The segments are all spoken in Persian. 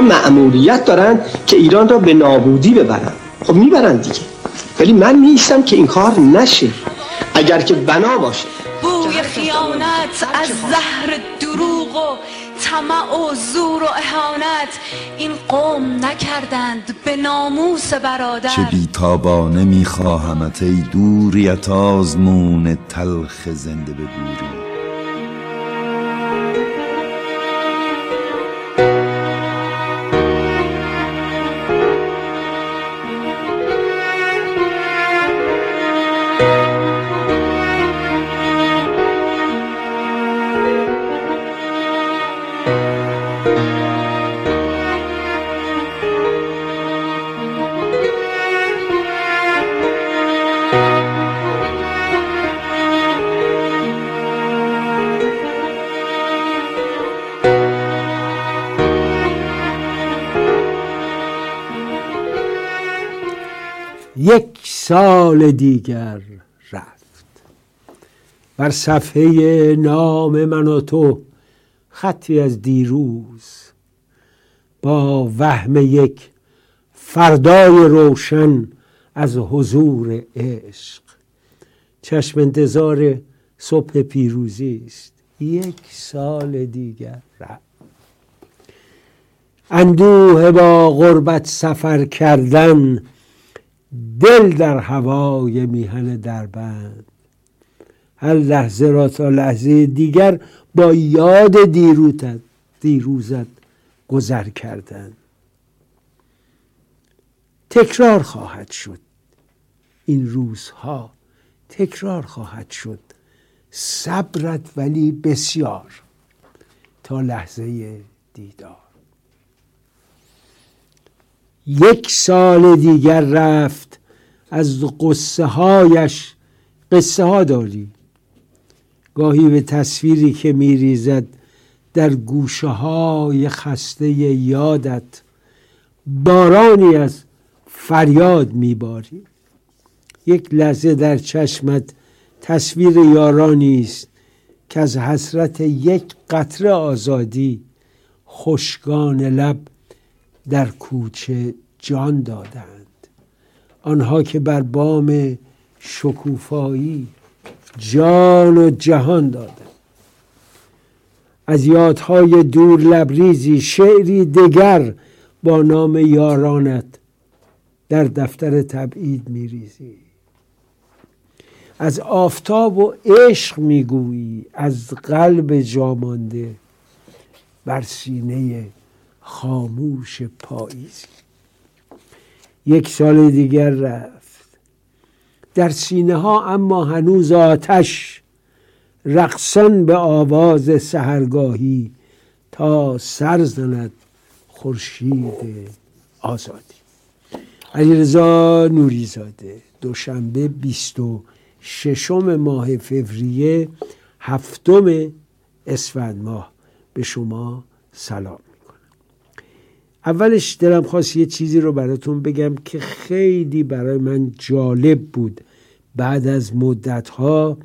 معمولیت دارن که ایران را به نابودی ببرن خب می‌برن دیگه. ولی من نیستم که این کار نشه. اگر که بنا باشه. بوی خیانت از زهر دروغ و طمع و زور و اهانت. این قوم نکردند به ناموس برادر. چه بیتابانه میخواهمت ای دوریت آزمون تلخ زنده به یک سال دیگر رفت. بر صفحه نام من و تو خطی از دیروز. با وهم یک فردای روشن از حضور عشق. چشم انتظار صبح پیروزی است. یک سال دیگر رفت. اندوه با غربت سفر کردن دل در هوای میهن دربند. هر لحظه را تا لحظه دیگر با یاد دیروزت دیروزت گذر کردن. تکرار خواهد شد. این روزها تکرار خواهد شد. صبرت ولی بسیار تا لحظه دیدار. یک سال دیگر رفت از قصه هایش قصه ها داری. گاهی به تصویری که میریزد در گوشه های خسته یادت بارانی از فریاد میباری. یک لحظه در چشمت تصویر یارانی است که از حسرت یک قطره آزادی خشکان لب در کوچه جان دادند. آنها که بر بام شکوفایی جان و جهان دادند. از یادهای دور لبریزی شعری دگر با نام یارانت در دفتر تبعید میریزی. از آفتاب و عشق می‌گویی از قلب جامانده بر سینه خاموش پاییزی. یک سال دیگر رفت. در سینه ها اما هنوز آتش رقصان به آواز سهرگاهی تا سر زند خورشید آزادی. علیرضا نوریزاده دوشنبه بیست و ششم ماه فوریه هفتم اسفند ماه. به شما سلام. اولش دلم خواست یه چیزی رو براتون بگم که خیلی برای من جالب بود. بعد از مدت ها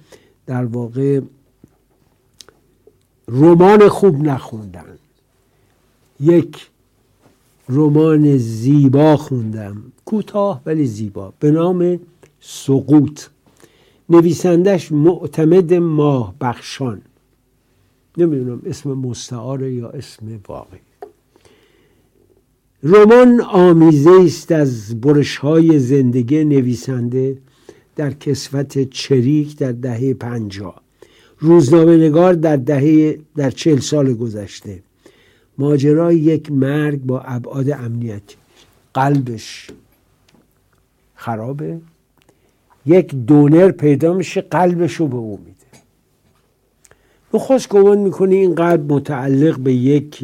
در واقع رمان خوب نخوندم. یک رمان زیبا خوندم. کوتاه ولی زیبا. به نام سقوط. نویسندش معتمد ماه بخشان نمی‌دونم اسم مستعار یا اسم واقعی. رمان آمیزه است از برش های زندگی نویسنده در کسوت چریک در دهه پنجاه. روزنامه نگار در دهه در چل سال گذشته. ماجرای یک مرگ با ابعاد امنیتی. قلبش خرابه. یک دونر پیدا میشه قلبش رو به او میده. خواست گمان می‌کنه این قلب متعلق به یک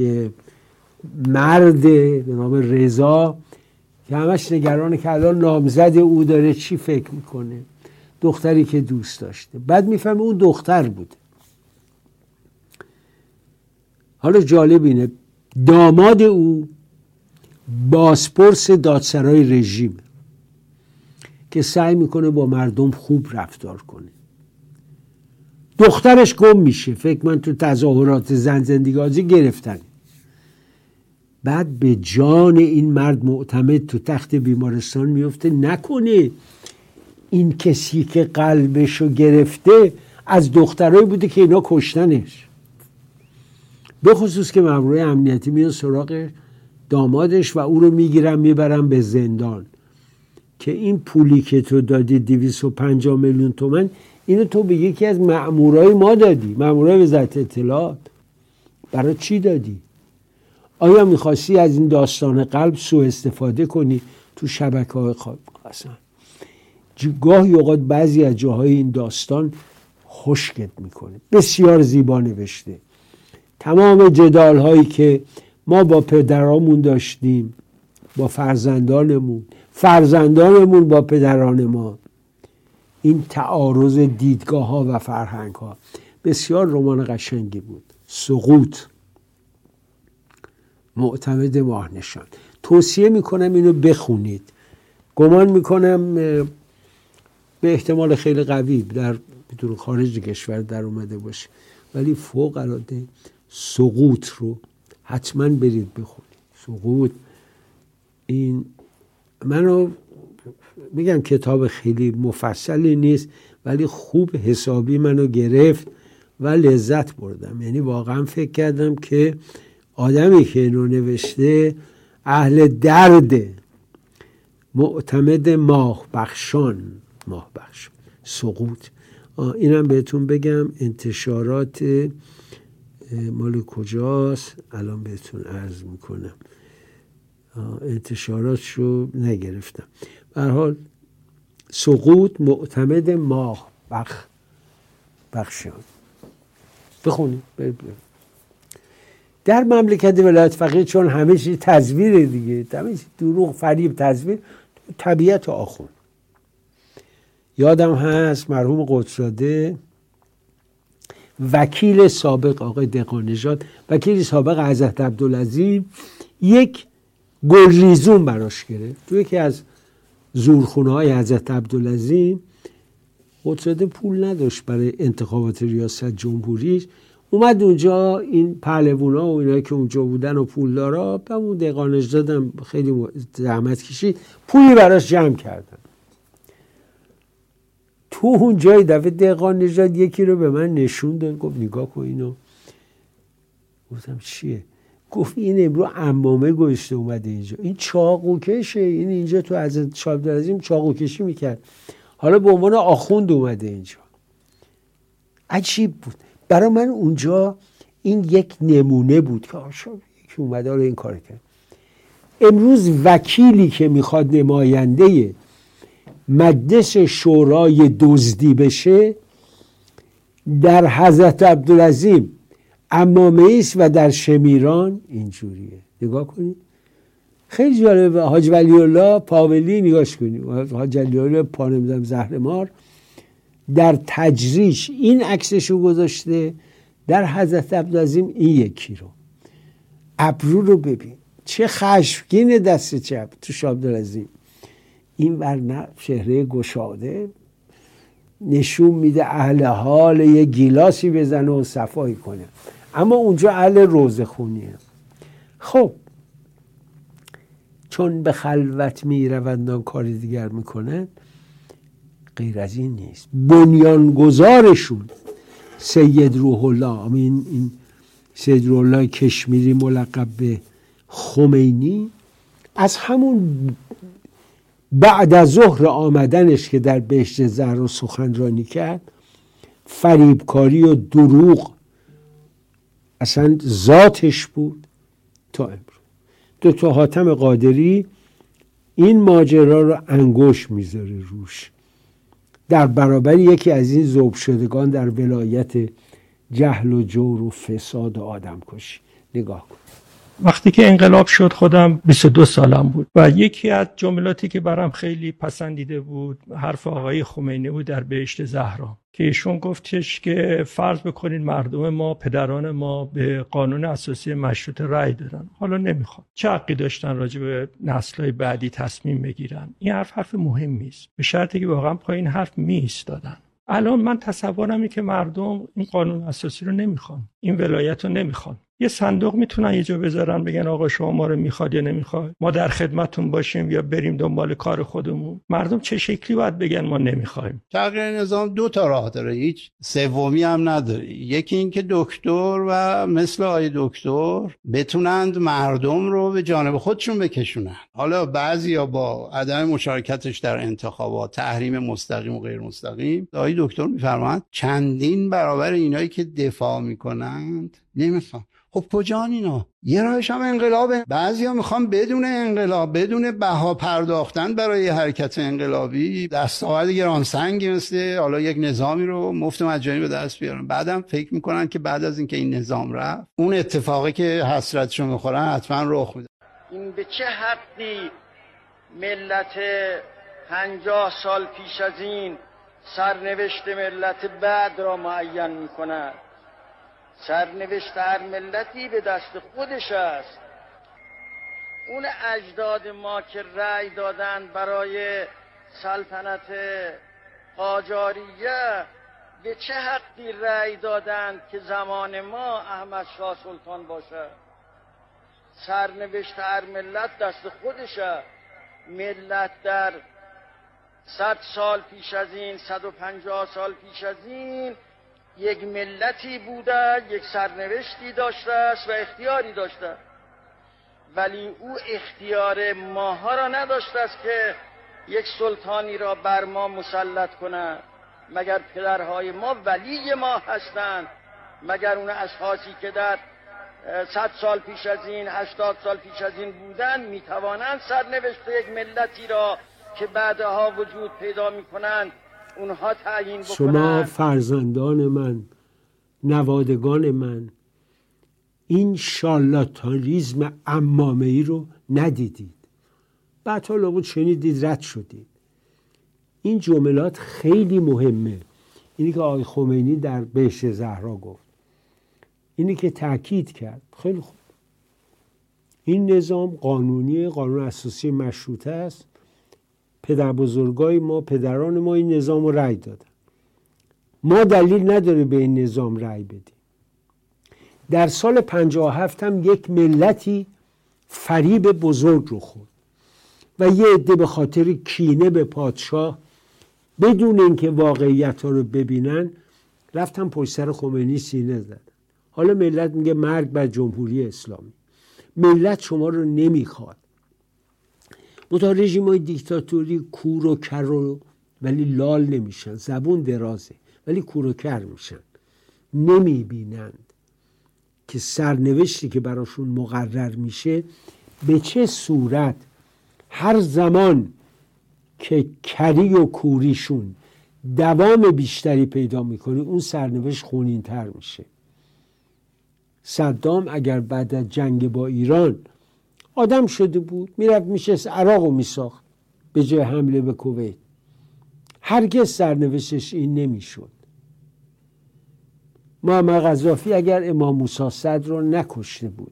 مرد به نام رضا که همش نگرانه که الان نامزد او داره چی فکر می‌کنه؟ دختری که دوست داشته. بعد می‌فهمه اون دختر بوده. حالا جالب اینه داماد او بازپرس دادسرای رژیم که سعی می‌کنه با مردم خوب رفتار کنه. دخترش گم میشه. فکر من تو تظاهرات زن زندگی گرفتن بعد به جان این مرد معتمد تو تخت بیمارستان میفته نکنه این کسی که قلبشو گرفته از دخترایی بوده که اینا کشتنش. به خصوص که مامورای امنیتی میان سراغ دامادش و او رو می‌گیرن می‌برن به زندان. که این پولی که تو دادی 250 میلیون تومن اینو تو به یکی از مامورای ما دادی. مامورای وزارت اطلاعات. برای چی دادی؟ آیا می‌خواستی از این داستان قلب سوء استفاده کنی تو شبکه های خواب اصلا گاهی اوقات بعضی از جاهای این داستان خشکت می‌کنه. بسیار زیبا نوشته. تمام جدال هایی که ما با پدرامون داشتیم با فرزندانمون فرزندانمون با پدران ما این تعارض دیدگاه ها و فرهنگ ها بسیار رمان قشنگی بود. سقوط. معتمد ماهنشان توصیه می‌کنم اینو بخونید. گمان می‌کنم به احتمال خیلی قوی در بدون خارج کشور در اومده باشه. ولی فوق العاده سقوط رو حتما برید بخونید. سقوط. این منو میگم کتاب خیلی مفصلی نیست ولی خوب حسابی منو گرفت و لذت بردم. یعنی واقعا فکر کردم که آدمی که اینو نوشته اهل درد معتمد ماه بخشان ماه بخش سقوط اینم بهتون بگم انتشارات مال کجاست؟ الان بهتون عرض می‌کنم. انتشارات رو نگرفتم. حال سقوط معتمد ماه بخ بخشان. بخونید در مملکت ولایت فقیه چون همه چیز تزویر دیگه. همه دروغ فریب تزویر. طبیعت آخون. یادم هست مرحوم قدساده وکیل سابق آقای دقانژاد وکیل سابق حضرت عبدالعظیم یک گلریزون براش گرفت. تو یکی از زورخونه های حضرت عبدالعظیم قدساده پول نداشت برای انتخابات ریاست جمهوریش. اومد اونجا این پهلوونا و اینایی که اونجا بودن و پولدارا به اون دقانش دادم خیلی زحمت کشید پولی براش جمع کردن. تو اون جای دفعه دقان نژاد یکی رو به من نشون داد گفت نگاه کن اینو. گفتم چیه؟ گفت این امرو امامه گشته اومده اینجا. این چاقو کشه این اینجا تو از شاب درازیم چاقو کشی می‌کرد. حالا به عنوان آخوند اومده اینجا. عجیب بود. برای من اونجا این یک نمونه بود که یکی اومده حالا این کار کرد. امروز وکیلی که می‌خواد نماینده مجلس شورای دزدی بشه در حضرت عبدالعظیم امامه است و در شمیران اینجوریه. نگاه کنید. خیلی جالبه. حاج ولی الله پاولی نگاش کنید. حاج ولی الله زهر مار در تجریش این عکسش رو گذاشته در حضرت عبدالعظیم این یکی رو. ابرو رو ببین. چه خشمگین دست چپ تو شابدالعظیم این ور چهره گشاده. نشون میده اهل حال یه گیلاسی بزنه و صفایی کنه. اما اونجا اهل روزه خونیه خب. چون به خلوت می‌روند کار دیگر می‌کنن غیر از این نیست. بنیانگذارشون سید روح الله این, این سید روح الله کشمیری ملقب به خمینی. از همون بعد از ظهر آمدنش که در بهشت زهر و سخنرانی کرد فریبکاری و دروغ اصلا ذاتش بود تا امروز دکتر حاتم قادری این ماجرا رو انگوش می‌ذاره روش. در برابر یکی از این زوب شدگان در ولایت جهل و جور و فساد و آدم کشی نگاه کن. وقتی که انقلاب شد خودم 22 سالم بود و یکی از جملاتی که برام خیلی پسندیده بود حرف آقای خمینی بود در بهشت زهرا. که ایشون گفتش که فرض بکنید مردم ما پدران ما به قانون اساسی مشروط رأی دادن. حالا نمی‌خواد چه حقی داشتن راجع به نسلهای بعدی تصمیم بگیرن؟ این حرف حرف مهمی است به شرطی که واقعا پایین حرف می دادن. الان من تصورم که مردم این قانون اساسی رو نمی‌خوان. این ولایت رو نمی‌خوان. یه صندوق می‌تونن یه جا بذارن بگن آقا شما ما رو می‌خواد یا نمی‌خواد. ما در خدمتتون باشیم یا بریم دنبال کار خودمون. مردم چه شکلی باید بگن ما نمی‌خوایم؟ تغییر نظام دو تا راه داره. هیچ سومی هم نداره. یکی اینکه دکتر و مثل آی دکتر بتونند مردم رو به جانب خودشون بکشونن. حالا بعضی یا با عدم مشارکتش در انتخابات تحریم مستقیم و غیر مستقیم آی دکتر میفرماند چندین برابر اینایی که دفاع می‌کنند نمی‌خوام خب کجان اینا؟ یه راهش هم انقلابه. بعضیا می‌خوان بدون انقلاب بدون بها پرداختن برای حرکت انقلابی. دستاورد گرانسنگی مثل حالا یک نظامی رو مفت مجانی به دست بیارن. بعدم فکر می‌کنن که بعد از اینکه این نظام رفت اون اتفاقی که حسرتشو می‌خورن حتما رخ میده. این به چه حقی ملت پنجاه سال پیش از این سرنوشت ملت بعد را معین می‌کند؟ سرنوشت هر ملتی به دست خودش است. اون اجداد ما که رأی دادن برای سلطنت قاجاریه به چه حقی رأی دادند که زمان ما احمد شاه سلطان باشه؟ سرنوشت هر ملت دست خودشه. ملت در صد سال پیش از این صد و پنجاه سال پیش از این یک ملتی بوده یک سرنوشتی داشته است و اختیاری داشته. ولی او اختیار ماها را نداشته است که یک سلطانی را بر ما مسلط کنه. مگر پدرهای ما ولی ما هستند مگر اون اشخاصی که در صد سال پیش از این هشتاد سال پیش از این بودن می‌توانند سرنوشت یک ملتی را که بعدها وجود پیدا می‌کنند اونها تعیین شما فرزندان من نوادگان من این شارلاتانیزم امامه ای رو ندیدید. بعد حالا بود شنیدید رد شدید. این جملات خیلی مهمه. اینی که آقای خمینی در بهش زهرا گفت. اینی که تاکید کرد. خیلی خوب. این نظام قانونی قانون اساسی مشروطه است. پدر بزرگای ما پدران ما این نظام رو رأی دادن. ما دلیل نداره به این نظام رأی بدیم. در سال 57 هم یک ملتی فریب بزرگ رو خورد و یه عده به خاطر کینه به پادشاه بدون اینکه واقعیت ها رو ببینن رفتن پشت سر خمینی سینه زدن. حالا ملت میگه مرگ بر جمهوری اسلامی. ملت شما رو نمی‌خواد. متا رژیم های دیکتاتوری کور و کر و ولی لال نمیشن زبون درازه ولی کور و کر میشن. نمی‌بینند که سرنوشتی که براشون مقرر میشه به چه صورت هر زمان که کری و کوریشون دوام بیشتری پیدا می‌کنه اون سرنوشت خونین تر میشه. صدام اگر بعد از جنگ با ایران آدم شده بود می‌رفت میشست عراق رو میساخت به جای حمله به کویت. هرگز سرنوشتش این نمی‌شد. محمد غذافی اگر امام موسی صدر رو نکشته بود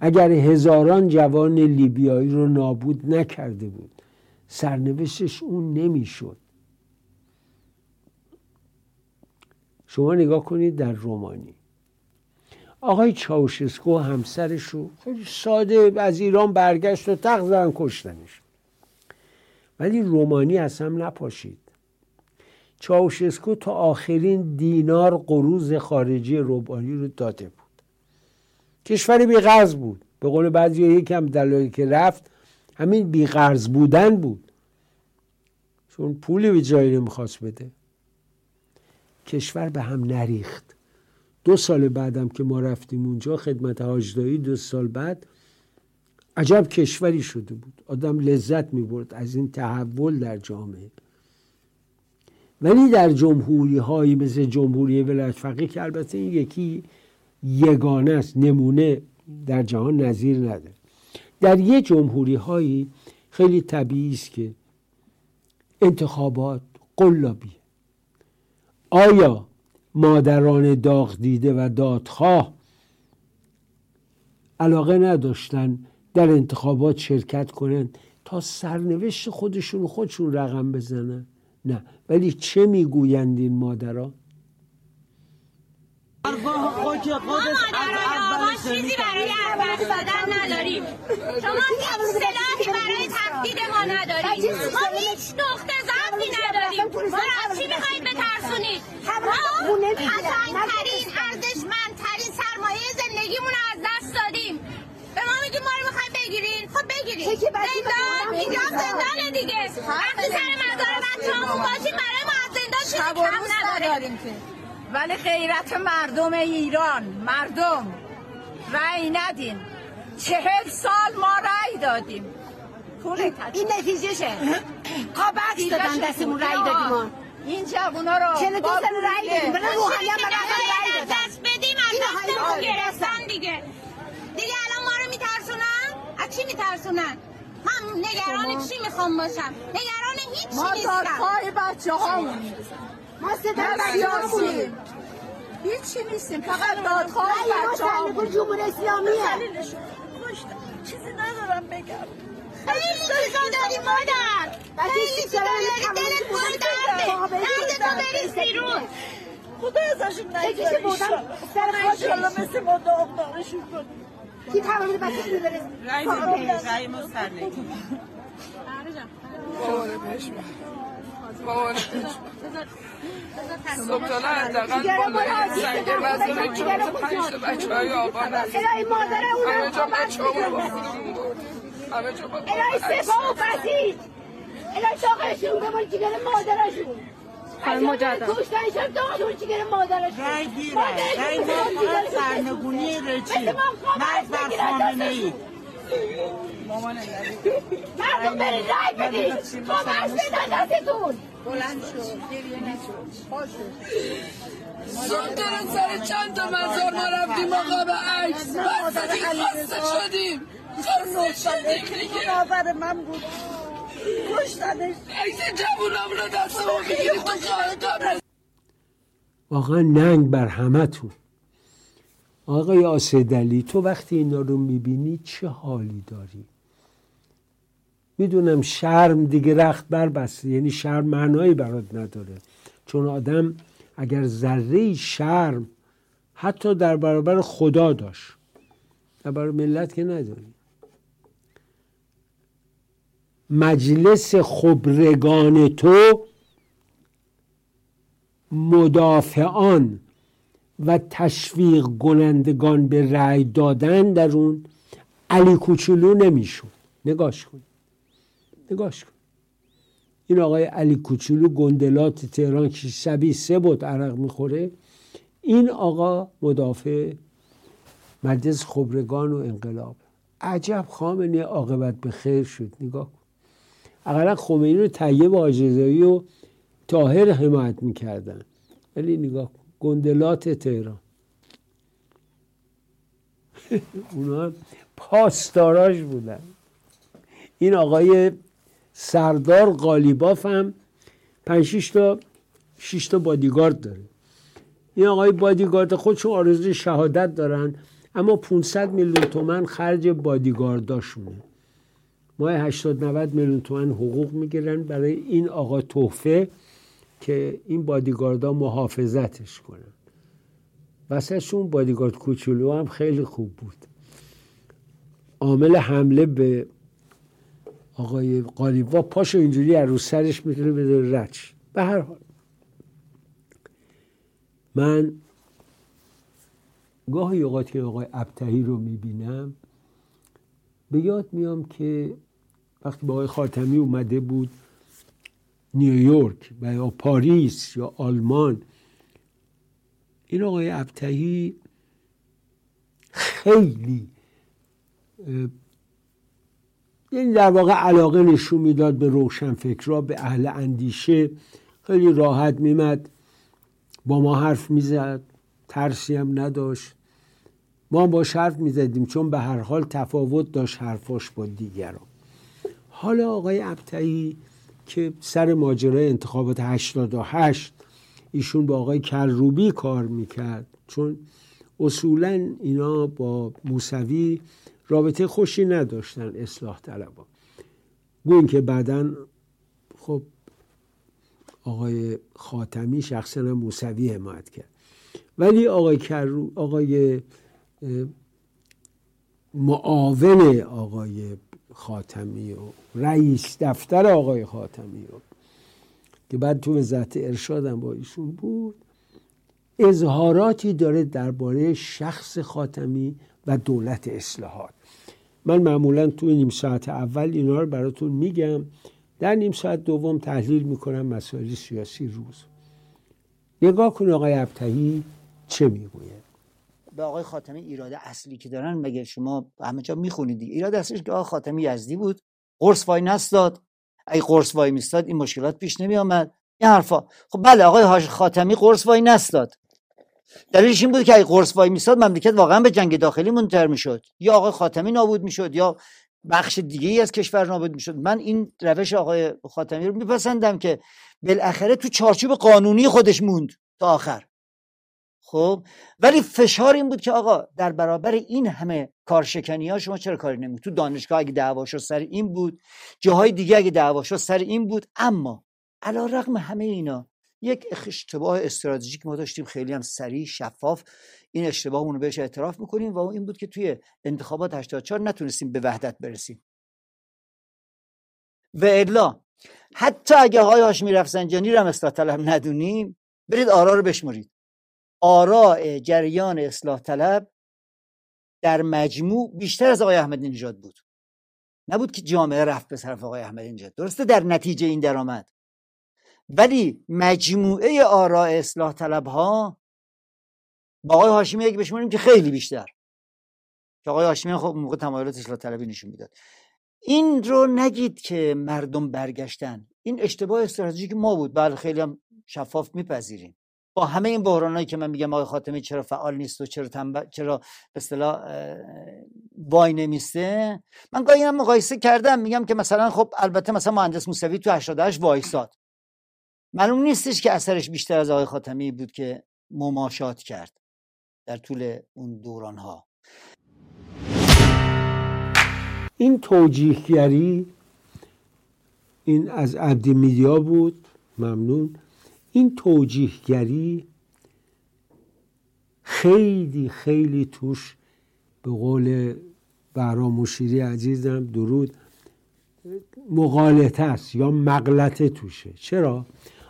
اگر هزاران جوان لیبیایی رو نابود نکرده بود سرنوشتش اون نمی‌شد. شما نگاه کنید در رومانی. آقای چاوشسکو همسرش رو خیلی ساده از ایران برگشت و تق زدن کشتنش. ولی رومانی از هم نپاشید. چاوشسکو تا آخرین دینار قروز خارجی رومانی رو داده بود. کشور بیغرز بود. به قول بعضی یکم دلایلی که رفت همین بیغرز بودن بود. چون پولی به جایی نمی‌خواست بده. کشور به هم نریخت. دو سال بعدم که ما رفتیم اونجا خدمت حاجدایی دو سال بعد عجب کشوری شده بود. آدم لذت می برد از این تحول در جامعه. ولی در جمهوری هایی مثل جمهوری ولایت فقیه که البته این یکی یگانه است نمونه در جهان نظیر نداره. در یه جمهوری هایی خیلی طبیعی است که انتخابات قلابی آیا مادران داغ دیده و دادخواه علاقه نداشتن در انتخابات شرکت کنند تا سرنوشت خودشون خودشون رقم بزنن. نه. ولی چه می‌گویند این مادران چیزی برای حرف زدن نداریم. شما هیچ سلاحی برای تهدید ما نداریم. ما هیچ نقطه ضعفی نداریم. ما از چی می‌خواید بترسونید؟ ما قشنگترین ارزشمندترین سرمایه زندگیمون از دست دادیم. به ما میگیم ما رو می‌خوایم بگیرین خب بگیرین زندان اینجا زندان دیگه. وقتی سر مزار بچه همون باشیم برای ما از زندان چیزی کم نداریم. ولی غیرت مردم ایران مردم. رأی ندیم چهل سال ما رأی دادیم. این نتیجهشه قابت دادن دستمون رأی دادیم این جوونا رو چهل دو سال رأی دادیم. برای روحانی هم رأی دادن. دست بدیم از دستمون گرفتن دیگه. دیگه الان ما رو میترسونن؟ از چی میترسونن؟ من نگران چی می‌خوام باشم؟ نگران هیچ چی ما نیستم. دادخواه بچه هامون ما ستاره سیاسی هیچی نیستیم. فقط دادخواه بچه هامون جمهور اسلامیه. چیزی ندارم بگم. خیلی چیزا داری مادر خیلی چیزا داری دلت پر درده درد تو بریز بیرون خدا ازشون بردم سر خودش مثل ما داغدارشون کنیم کی تمام بچه می‌بره رای نمیدیم رای ما سر نگیم باور پشمه باور صبح تا حداقل بالای سنگ چهار تا پنج تا بچه های الهی مادر همه بچه با خودمون برد همه جا با الهی سپاه و فسید الهی شاقشون بمون جگر مادرشون. خانم مجدد. کشتنشم داغشون جگر مادرشون. رای گیره. رای ما سرنگونی رژیم نه بر خامنه ای. مردم برید رای بدید. با مرز بدن دستتون. بلند شد گریه نشد دارن سر چند تا مزار ما رفتیم آقا به عکس. بستگی خسته شدیم. خسته شدیم دیگه نظر من بود کشتنش عکس جوونم رو دستمون می‌گیریم تو واقعا ننگ بر همتون. آقای آسدلی تو وقتی اینا رو می‌بینی چه حالی داری؟ می‌دونم شرم دیگه رخت بر بسته یعنی شرم معنایی برات نداره. چون آدم اگر ذره شرم حتی در برابر خدا داشت در برابر ملت که نداری. مجلس خبرگان تو مدافعان و تشویق کنندگان به رأی دادن در اون علی کوچولو نمیشون نگاش کن. نگاش کن. این آقای علی کوچولو گندلات تهران که شبیه سه بود عرق می‌خوره. این آقا مدافع مجلس خبرگان و انقلاب. عجب خامنه عاقبت به خیر شد. نگاه کن. اقلا خمینی رو طیب آجزایی و تاهر حمایت می‌کردن. ولی نگاه گندلات تهران. اونا پاسداراش بودن. این آقای سردار قالیباف هم پنج تا شش تا بادیگارد داره. این آقای بادیگارد خودشون آرزوی شهادت دارن اما 500 میلیون تومن خرج بادیگارداشونه ماه 80 90 میلیون تومن حقوق می‌گیرن برای این آقا تحفه که این بادیگاردها محافظتش کنن. وسطشون بادیگارد کوچولو هم خیلی خوب بود. عامل حمله به آقای قالیبا پاشو اینجوری از رو سرش می‌تونه بده رچ. به هر حال. من گاهی اوقات که آقای ابتهی رو می‌بینم به یاد میام که وقتی با آقای خاتمی اومده بود نیویورک و یا پاریس یا آلمان این آقای ابتهی خیلی یعنی در واقع علاقه نشون می‌داد به روشنفکرا به اهل اندیشه. خیلی راحت میمد با ما حرف می‌زد ترسی هم نداشت. ما هم باش حرف می‌زدیم چون به هر حال تفاوت داشت حرفاش با دیگران. حالا آقای ابتهی که سر ماجرای انتخابات 88 ایشون با آقای کروبی کار می‌کرد چون اصولا اینا با موسوی رابطه خوشی نداشتن اصلاح طلبا. گوین که بعدا خب آقای خاتمی شخصا موسوی حمایت کرد. ولی آقای کرو آقای معاون آقای خاتمی و رئیس دفتر آقای خاتمی و که بعد تو وزارت ارشادم با ایشون بود. اظهاراتی داره درباره شخص خاتمی و دولت اصلاحات. من معمولا توی نیم ساعت اول اینا رو براتون میگم. در نیم ساعت دوم تحلیل می‌کنم مسائل سیاسی روز. نگاه کن آقای ابتهی چه می‌گوید. به آقای خاتمی ایراد اصلی که دارن مگه شما همه جا می‌خونید دیگه؟ ایراد اصلیش که آقای خاتمی یزدی بود قرص وای نستاد. ای قرص وای میستاد این مشکلات پیش نمی آمد این حرفا. خب بله آقای خاتمی قرص وای نستاد. دلیلش این بود که اگه قرص وای میستاد مملکت واقعا به جنگ داخلی منتر می‌شد. یا آقای خاتمی نابود می‌شد یا بخش دیگه ای از کشور نابود می‌شد. من این روش آقای خاتمی رو میپسندم که بالاخره تو چارچوب قانونی خودش موند تا آخر. خب ولی فشار این بود که آقا در برابر این همه کارشکنی ها شما چرا کاری نمی تو دانشگاه اگه دعواشو سر این بود جاهای دیگه اگه دعواشو سر این بود. اما علا رقم همه اینا یک اشتباه استراتژیک ما داشتیم خیلی هم سریع شفاف. این اشتباهمون رو بهش اعتراف می‌کنیم و این بود که توی انتخابات 84 نتونستیم به وحدت برسیم. و الا حتی اگه های هاشمی رفسنجانی رو هم ندونیم برید آرا رو بشمرید. آراء جریان اصلاح طلب در مجموع بیشتر از آقای احمدی نژاد بود. نبود که جامعه رفت به طرف آقای احمدی نژاد. درسته در نتیجه این درآمد. ولی مجموعه آراء اصلاح طلب ها با آقای هاشمی اگه بشماریم که خیلی بیشتر. که آقای هاشمی خب موقع تمایلات اصلاح طلبی نشون می‌داد. این رو نگید که مردم برگشتن. این اشتباه استراتژیک ما بود. بله خیلی هم شفاف میپذیریم. با همه این بحرانایی که من میگم آقای خاتمی چرا فعال نیست و چرا تنب... چرا به اصطلاح وای نمیسته من گاهی هم مقایسه کردم میگم که مثلا خب البته مثلا مهندس موسوی تو 88 وایساد. معلوم نیستش که اثرش بیشتر از آقای خاتمی بود که مماشات کرد در طول اون دوران ها این توجیهگری این از عبدی میدیا بود. ممنون. این توجیهگری خیلی خیلی توش به قول برا مشیری عزیزم درود مقالطه است یا مغلطه توشه. چرا؟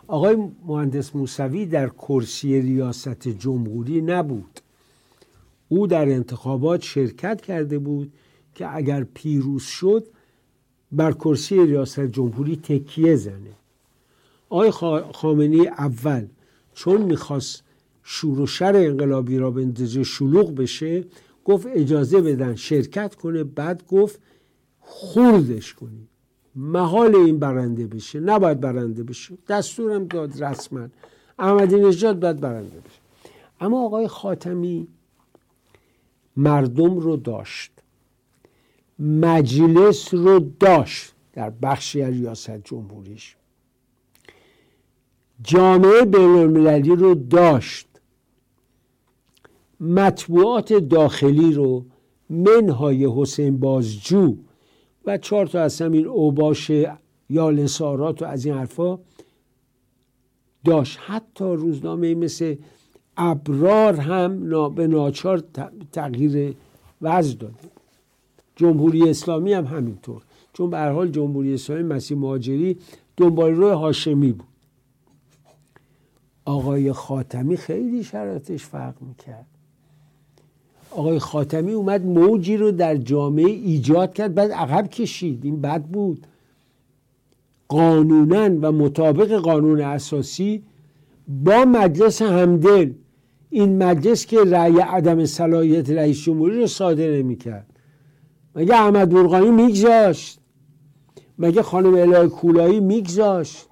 آقای مهندس موسوی در کرسی ریاست جمهوری نبود. او در انتخابات شرکت کرده بود که اگر پیروز شد بر کرسی ریاست جمهوری تکیه زنه. آقای خامنی اول چون می‌خواست شور و شر انقلابی را به شلوغ بشه گفت اجازه بدن شرکت کنه بعد گفت خوردش کنی. محال این برنده بشه. نباید برنده بشه. دستورم داد رسما. احمدی نژاد باید برنده بشه. اما آقای خاتمی مردم رو داشت. مجلس رو داشت در بخشی از ریاست جمهوریش. جامعه بین رو داشت. مطبوعات داخلی رو منهای حسین بازجو و چهار تا از همین اوباش یا لسارات و از این حرفا داشت. حتی روزنامه مثل ابرار هم به ناچار تغییر وضع داده. جمهوری اسلامی هم همینطور. چون به حال جمهوری اسلامی مسیح مهاجری دنبال روی هاشمی بود. آقای خاتمی خیلی شرایطش فرق می‌کرد. آقای خاتمی اومد موجی رو در جامعه ایجاد کرد بعد عقب کشید. این بد بود. قانونا و مطابق قانون اساسی با مجلس همدل این مجلس که رأی عدم صلاحیت رئیس جمهوری رو صادر نمی‌کرد. مگه احمد برقانی میگذاشت؟ مگه خانم الهی کولایی میگذاشت؟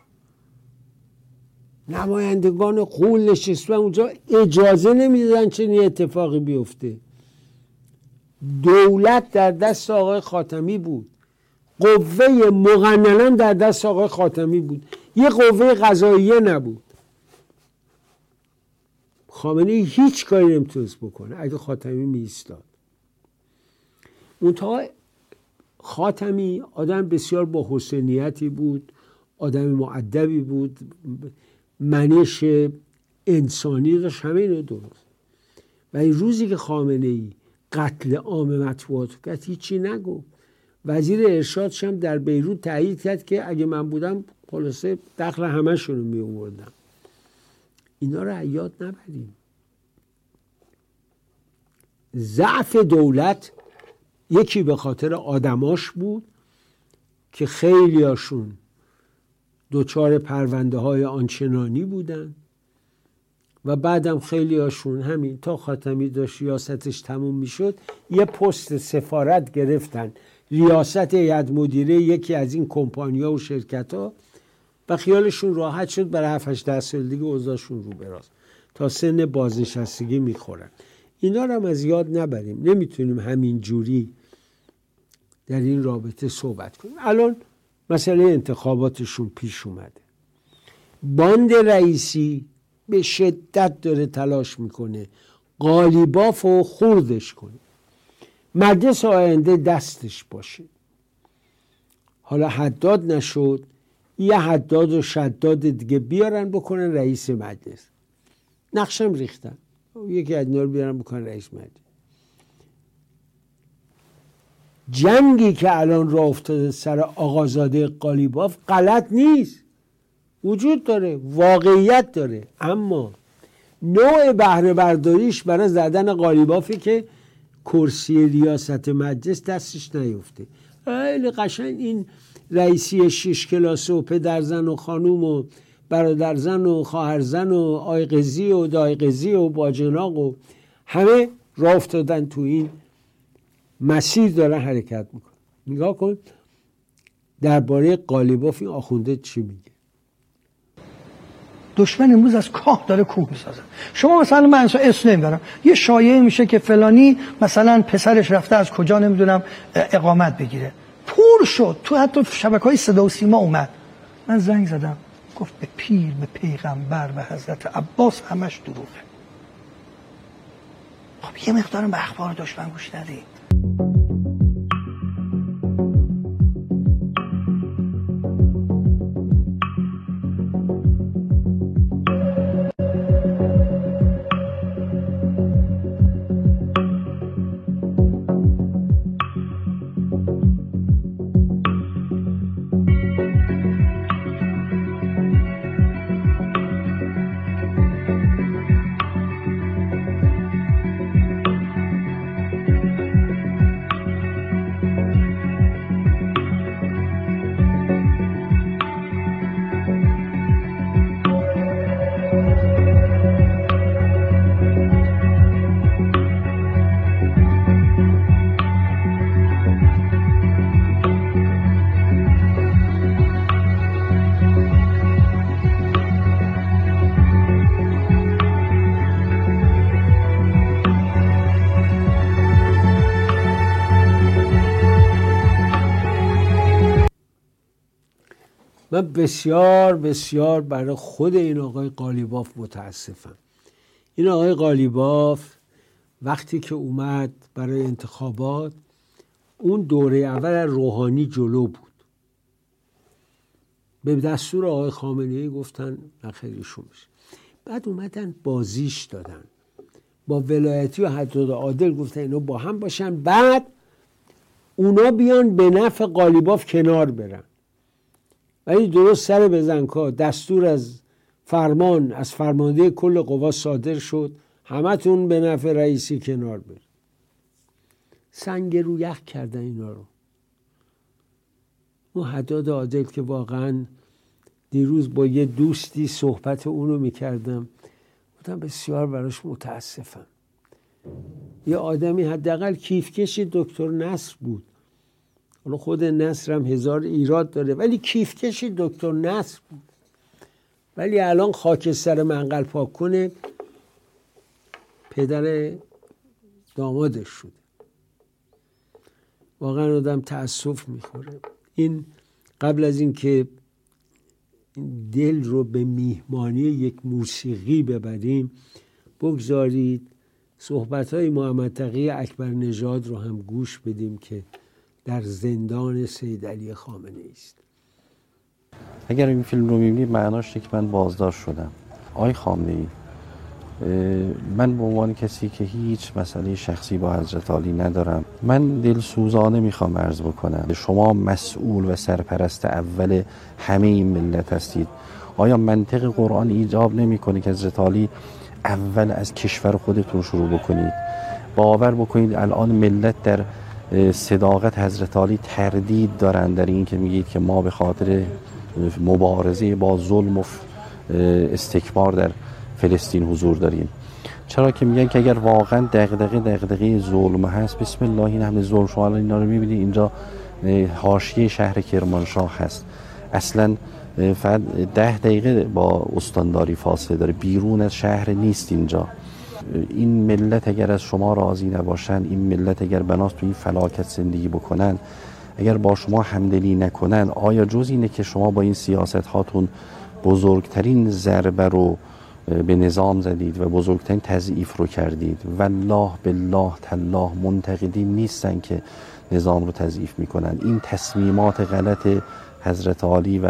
نمایندگان قول نشستن اونجا اجازه نمی‌دادن چنین اتفاقی بیفته. دولت در دست آقای خاتمی بود. قوه مقننا در دست آقای خاتمی بود. یه قوه قضاییه نبود. خامنه هیچ کاری نمی‌تونست بکنه. اگه خاتمی میستاد منتها خاتمی آدم بسیار با حسینیتی بود آدم معدبی بود. منش انسانی داشت همه اینو درست. و روزی که خامنه ای قتل عام مطبوعات کرد هیچی نگو وزیر ارشادش هم در بیروت تایید کرد که اگه من بودم خلاصه دخل همشون رو می آوردم اینا رو یاد نبریم. ضعف دولت یکی به خاطر آدماش بود که خیلیاشون دوچار پرونده های آنچنانی بودن و بعدم خیلی هاشون همین تا خاتمی داشت ریاستش تموم می‌شد یه پست سفارت گرفتن. ریاست هیئت مدیره یکی از این کمپانیا و شرکت ها و خیالشون راحت شد برای 7 8 سال دیگه اوضاعشون رو براز تا سن بازنشستگی می‌خورن. اینا رو هم از یاد نبریم. نمی‌تونیم همین جوری در این رابطه صحبت کنیم. الان مسئله انتخاباتشون پیش اومده. باند رئیسی به شدت داره تلاش می‌کنه قالیباف و خوردش کنه. مجلس آینده دستش باشه. حالا حداد نشد یه حداد و شداد دیگه بیارن بکنن رئیس مجلس. نقشم ریختن. یکی از رو بیارن بکنن رئیس مجلس. جنگی که الان را افتاده سر آقازاده قالیباف غلط نیست. وجود داره واقعیت داره. اما نوع بهره برداریش برای زدن قالیبافی که کرسی ریاست مجلس دستش نیفته. خیلی قشنگ این رئیسی شش کلاس و پدرزن و خانوم و برادرزن و خواهرزن و آیقزی و دایقزی و باجناق و همه راه افتادن تو این مسیر دارن حرکت میکن نگاه کن درباره قالیباف این آخونده چی میگه. دشمن امروز از کاه داره کوه می‌سازه. شما مثلا من اسم نمی‌برم یه شایعه میشه که فلانی مثلا پسرش رفته از کجا نمی‌دونم اقامت بگیره. پور شد. تو حتی شبکه های صدا و سیما اومد. من زنگ زدم. گفت به پیر به پیغمبر به حضرت عباس همش دروغه. خب یه مقدارم به اخبار دشمن گوش ندید من بسیار بسیار برای خود این آقای قالیباف متاسفم. این آقای قالیباف وقتی که اومد برای انتخابات اون دوره اول روحانی جلو بود. به دستور آقای خامنه ای گفتن نخیرشون بشه بعد اومدن بازیش دادن. با ولایتی و حداد عادل گفتن اینا با هم باشن. بعد اونا بیان به نفع قالیباف کنار برن. ولی درست سر بزنکا دستور از فرمان از فرمانده کل قوا صادر شد. همتون به نفع رئیسی کنار بر سنگ رو یخ کردن اینا رو. حداد عادل که واقعا دیروز با یه دوستی صحبت اونو می‌کردم. بودم بسیار براش متاسفم. یه آدمی حداقل کیفکش دکتر نصر بود. حالا خود نصر هم هزار ایراد داره. ولی کیفکشی دکتر نصر بود. ولی الان خاکستر منقل پاک کنه پدر دامادش شده. واقعا آدم تاسف می‌خوره. این قبل از اینکه دل رو به میهمانی یک موسیقی ببریم بگذارید صحبت های محمد تقی اکبر نژاد رو هم گوش بدیم که در زندان سید علی خامنه است. اگر این فیلم رو می‌بینید معناش که من بازداشت شدم. آی خامنه ای من به عنوان کسی که هیچ مسئله شخصی با حضرت علی ندارم. من دل سوزانه می‌خوام عرض بکنم شما مسئول و سرپرست اول همه این ملت هستید. آیا منطق قرآن ایجاب نمی‌کنه که حضرت علی اول از کشور خودتون شروع بکنید؟ باور بکنید الان ملت در صداقت حضرت علی تردید دارن در این که میگید که ما به خاطر مبارزه با ظلم و استکبار در فلسطین حضور داریم. چرا که میگن که اگر واقعا دغدغه دغدغه ظلم هست بسم الله این همه ظلم شما اینا رو می‌بینید اینجا حاشیه شهر کرمانشاه هست. اصلا فقط ده دقیقه با استانداری فاصله داره. بیرون از شهر نیست اینجا. این ملت اگر از شما راضی نباشن این ملت اگر بناست تو این فلاکت زندگی بکنن اگر با شما همدلی نکنن آیا جز اینه که شما با این سیاست هاتون بزرگترین ضربه رو به نظام زدید و بزرگترین تضعیف رو کردید؟ والله بالله تالله منتقدین نیستن که نظام رو تضعیف می‌کنن. این تصمیمات غلط حضرت عالی و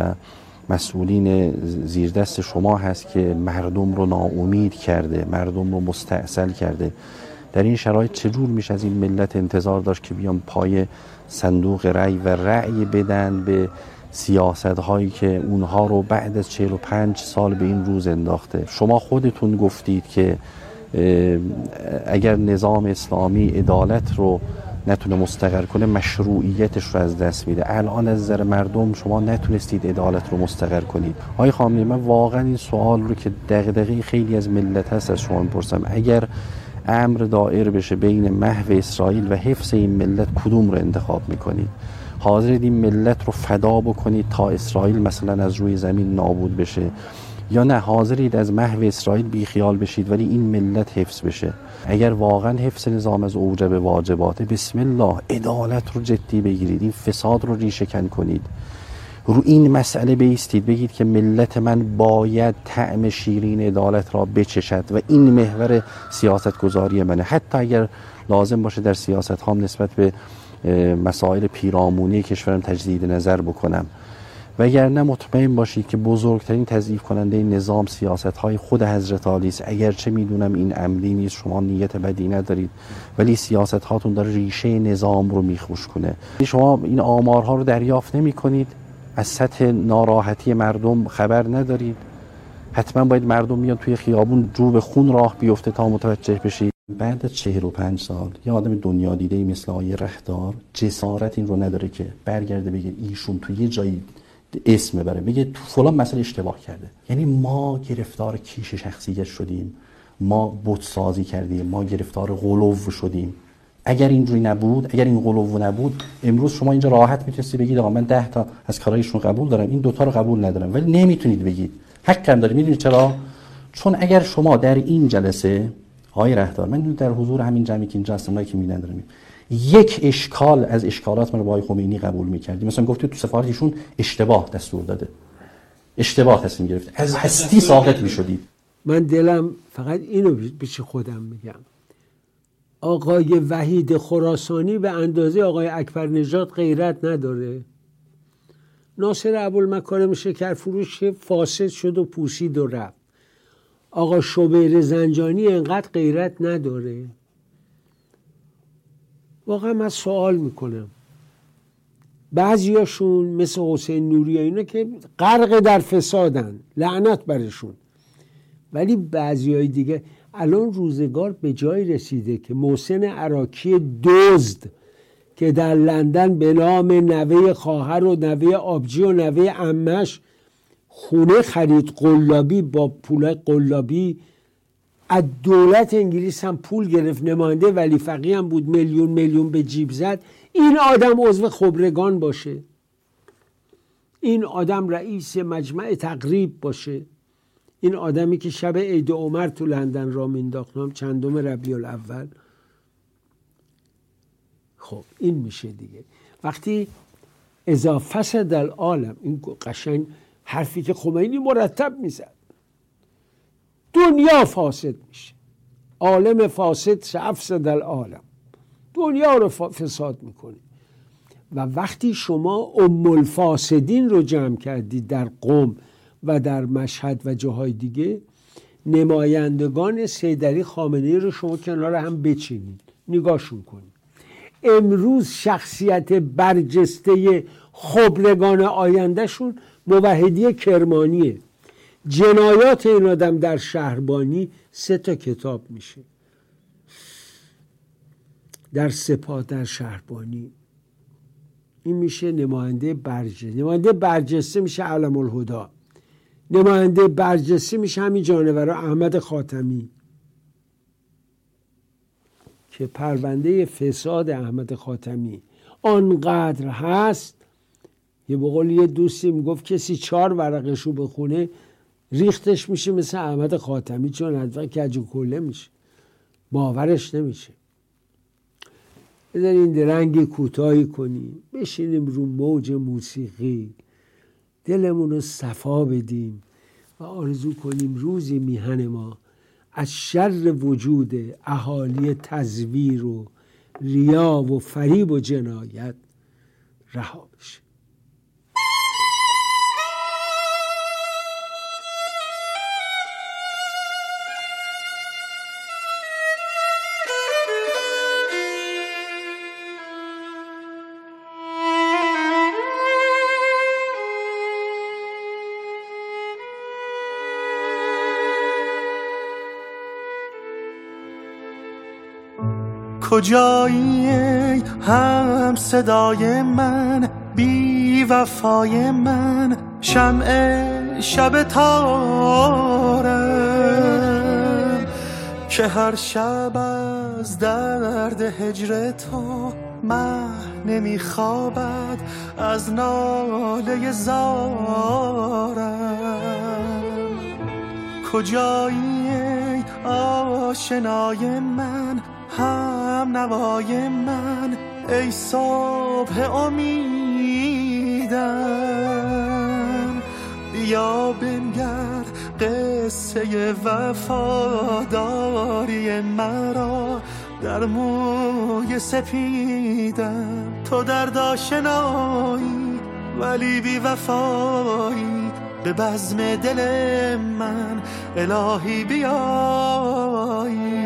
مسئولین زیر دست شما هست که مردم رو ناامید کرده مردم رو مستعصل کرده. در این شرایط چجور میشه از این ملت انتظار داشت که بیان پای صندوق رأی و رأی بدن به سیاست هایی که اونها رو بعد از 45 سال به این روز انداخته؟ شما خودتون گفتید که اگر نظام اسلامی عدالت رو نتونه مستقر کنه مشروعیتش رو از دست میده. الان از نظر مردم شما نتونستید عدالت رو مستقر کنید. آقای خامنه‌ای من واقعا این سوال رو که دغدغه خیلی از ملت هست از شما می‌پرسم. اگر امر دائر بشه بین محو اسرائیل و حفظ این ملت کدوم رو انتخاب می‌کنید؟ حاضرید این ملت رو فدا بکنید تا اسرائیل مثلا از روی زمین نابود بشه؟ یا نه حاضرید از محو اسرائیل بیخیال بشید ولی این ملت حفظ بشه؟ اگر واقعا حفظ نظام از اوجب واجبات بسم الله عدالت رو جدی بگیرید این فساد رو ریشه کن کنید. رو این مسئله بیستید بگید که ملت من باید طعم شیرین عدالت را بچشد و این محور سیاست گذاری منه. حتی اگر لازم باشه در سیاست هم نسبت به مسائل پیرامونی کشورم تجدید نظر بکنم. وگرنه مطمئن باشید که بزرگترین تضعیف کننده نظام سیاست های خود حضرت علی است. اگرچه می‌دونم این عملی نیست شما نیت بدی ندارید ولی سیاست هاتون داره ریشه نظام رو میخوش کنه. شما این آمارها رو دریافت نمی کنید از سطح ناراحتی مردم خبر ندارید. حتما باید مردم میان توی خیابون رو به خون راه بیفته تا متوجه بشید. بعد از چهر و پنج سال یه آدم دنیا دیده مثل آیه رهدار جسارت این رو نداره که برگرده بگه ایشون تو یه جایی اسم بره بگه تو فلان مسئله اشتباه کرده. یعنی ما گرفتار کیش شخصیت شدیم. ما سازی کردیم. ما گرفتار غلو شدیم. اگر اینجوری نبود اگر این غلو نبود امروز شما اینجا راحت می‌تونستی بگید آقا من ده تا از کارایشون قبول دارم. این دوتا رو قبول ندارم. ولی نمی‌تونید بگید. حق هم دارید می‌دونید چرا؟ چون اگر شما در این جلسه های رهدار من در حضور همین جمعی که اینجا هستم که میدن دارم یک اشکال از اشکالات من رو با خمینی قبول می‌کردیم. مثلا گفتید تو سفارتشون اشتباه دستور داده. اشتباه تصمیم گرفت. از هستی ساقط می‌شدید. من دلم فقط اینو پیش خودم میگم. آقای وحید خراسانی به اندازه آقای اکبر نجات غیرت نداره. ناصر ابوالمکارم شکر فروش فاسد شد و پوسید و رفت. آقا شبیر زنجانی انقدر غیرت نداره. واقعا من سوال می‌کنم. بعضیاشون مثل حسین نوری اینا که غرق در فسادن لعنت برشون. ولی بعضی های دیگه الان روزگار به جای رسیده که محسن عراکی دزد که در لندن به نام نوه خواهر و نوه آبجی و نوه امش خونه خرید قلابی با پول قلابی از دولت انگلیس هم پول گرفت نماینده ولی فقیه هم بود میلیون میلیون به جیب زد. این آدم عضو خبرگان باشه. این آدم رئیس مجمع تقریب باشه. این آدمی که شب عید عمر تو لندن را مینداختم چندم ربیع الاول. خب این میشه دیگه. وقتی اضافه در عالم این قشنگ حرفی که خمینی مرتب می‌زد. دنیا فاسد میشه. عالم فاسد افسد العالم. دنیا رو فساد می‌کنه. و وقتی شما ام الفاسدین رو جمع کردید در قوم و در مشهد و جاهای دیگه نمایندگان سیدری خامنه رو شما کنار هم بچینید. نگاهشون کنید. امروز شخصیت برجسته خبرگان آیندهشون موحدی کرمانیه. جنایات این آدم در شهربانی سه تا کتاب میشه. در سپاه در شهربانی. این میشه نماینده برجسته. نماینده برجسته میشه علم الهدا نماینده برجسته میشه همین جانور احمد خاتمی. که پرونده فساد احمد خاتمی. آنقدر هست یه بقول یه دوستی می‌گفت کسی چهار ورقشو بخونه ریختش میشه مثل احمد خاتمی چون حتما کج و کله میشه. باورش نمیشه. بذارین درنگ کوتاهی کنیم. بشینیم رو موج موسیقی. دلمون رو صفا بدیم و آرزو کنیم روزی میهن ما از شر وجود اهالی تزویر و ریا و فریب و جنایت رها بشه. کجایی؟ هم صدای من بی وفای من شمع شب تارم که هر شب از درد هجر تو مه نمیخوابد از ناله زارم کجایی؟ آشنای من هم نوای من ای صبح امیدم. بیا بنگر قصه وفاداری مرا در موی سپیدم. تو در آشنایی ولی بی وفایی. به بزم دل من الهی بیایی.